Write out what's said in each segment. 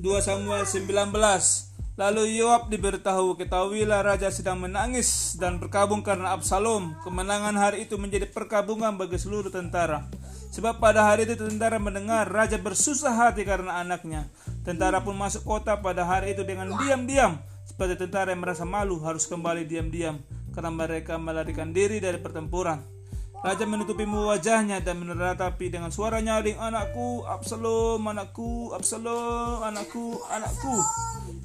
2 Samuel 19 Lalu Yoab diberitahu, ketahuilah raja sedang menangis dan berkabung karena Absalom. Kemenangan hari itu menjadi perkabungan bagi seluruh tentara. Sebab pada hari itu tentara mendengar raja bersusah hati karena anaknya. Tentara pun masuk kota pada hari itu dengan diam-diam. Seperti tentara yang merasa malu harus kembali diam-diam karena mereka melarikan diri dari pertempuran. Raja menutupi wajahnya dan meneratapi dengan suara nyaring, Anakku, Absalom, anakku, Absalom, anakku, anakku.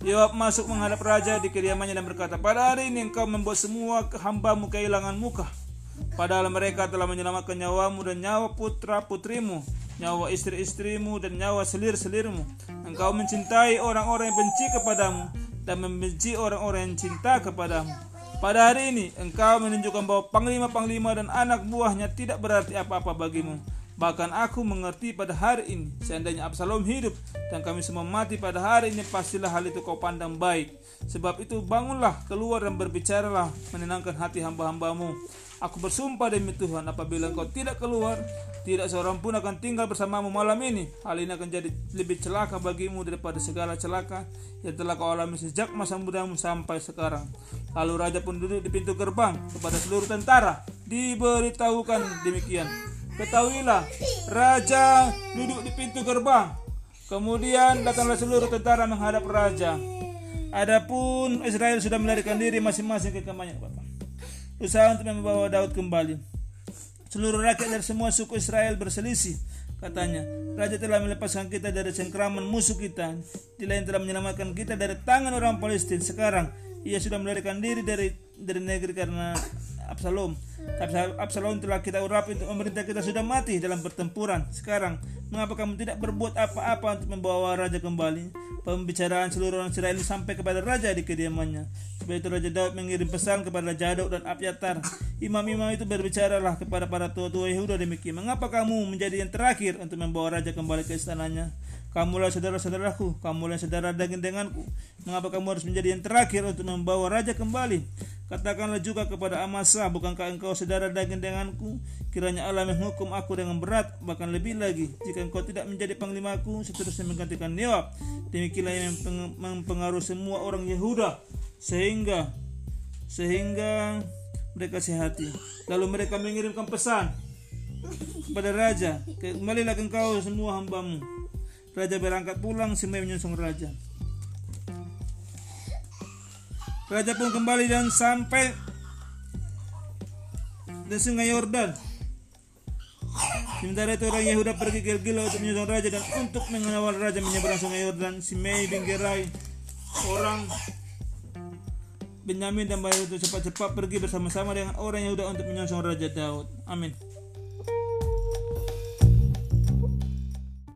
Yoab masuk menghadap raja di kediamannya dan berkata, Pada hari ini engkau membuat semua hambamu kehilangan muka. Padahal mereka telah menyelamatkan nyawamu dan nyawa putra-putrimu, nyawa istri-istrimu dan nyawa selir-selirmu. Engkau mencintai orang-orang yang benci kepadamu dan membenci orang-orang yang cinta kepadamu. Pada hari ini, engkau menunjukkan bahwa panglima-panglima dan anak buahnya tidak berarti apa-apa bagimu. Bahkan aku mengerti pada hari ini, seandainya Absalom hidup dan kami semua mati pada hari ini, pastilah hal itu kau pandang baik. Sebab itu bangunlah, keluar dan berbicaralah, menenangkan hati hamba-hambamu. Aku bersumpah demi Tuhan, apabila engkau tidak keluar, tidak seorang pun akan tinggal bersamamu malam ini. Hal ini akan jadi lebih celaka bagimu daripada segala celaka yang telah kau alami sejak masa mudamu sampai sekarang. Lalu raja pun duduk di pintu gerbang kepada seluruh tentara. Diberitahukan demikian. Ketahuilah, raja duduk di pintu gerbang. Kemudian datanglah seluruh tentara menghadap raja. Adapun Israel sudah melarikan diri masing-masing ke Bapak usaha untuk membawa Daud kembali. Seluruh rakyat dari semua suku Israel berselisih. Katanya, Raja telah melepaskan kita dari cengkraman musuh kita. Dia telah menyelamatkan kita dari tangan orang Palestina. Sekarang, ia sudah melarikan diri dari dari negeri karena Absalom. Absalom telah kita urapi untuk memerintah kita sudah mati dalam pertempuran. Sekarang, mengapa kamu tidak berbuat apa-apa untuk membawa raja kembali? Pembicaraan seluruh orang Israel sampai kepada raja di kediamannya. Sebab itu Raja Daud mengirim pesan kepada Jadok dan Abiatar. Imam-imam itu berbicaralah kepada para tua-tua Yehuda demikian. Mengapa kamu menjadi yang terakhir untuk membawa raja kembali ke istananya? Kamulah saudara-saudaraku, kamulah saudara daging denganku. Mengapa kamu harus menjadi yang terakhir untuk membawa raja kembali? Katakanlah juga kepada Amasa, bukankah engkau saudara daging denganku? Kiranya Allah menghukum aku dengan berat, bahkan lebih lagi. Jika engkau tidak menjadi panglimaku, seterusnya menggantikan Yoab. Demikianlah yang mempengaruhi semua orang Yehuda, sehingga sehingga mereka sehati. Lalu mereka mengirimkan pesan kepada raja, kembalilah engkau semua hambamu Raja berangkat pulang, Simei menyusul raja. Raja pun kembali dan sampai di sungai Yordan. Sementara itu orang Yehuda pergi ke Gilgal untuk menyusul raja dan untuk mengawal raja menyeberang sungai Yordan. Simei bin Gerai orang Benyamin dan Bayu itu cepat-cepat pergi bersama-sama dengan orang Yehuda untuk menyusul Raja Daud. Amin.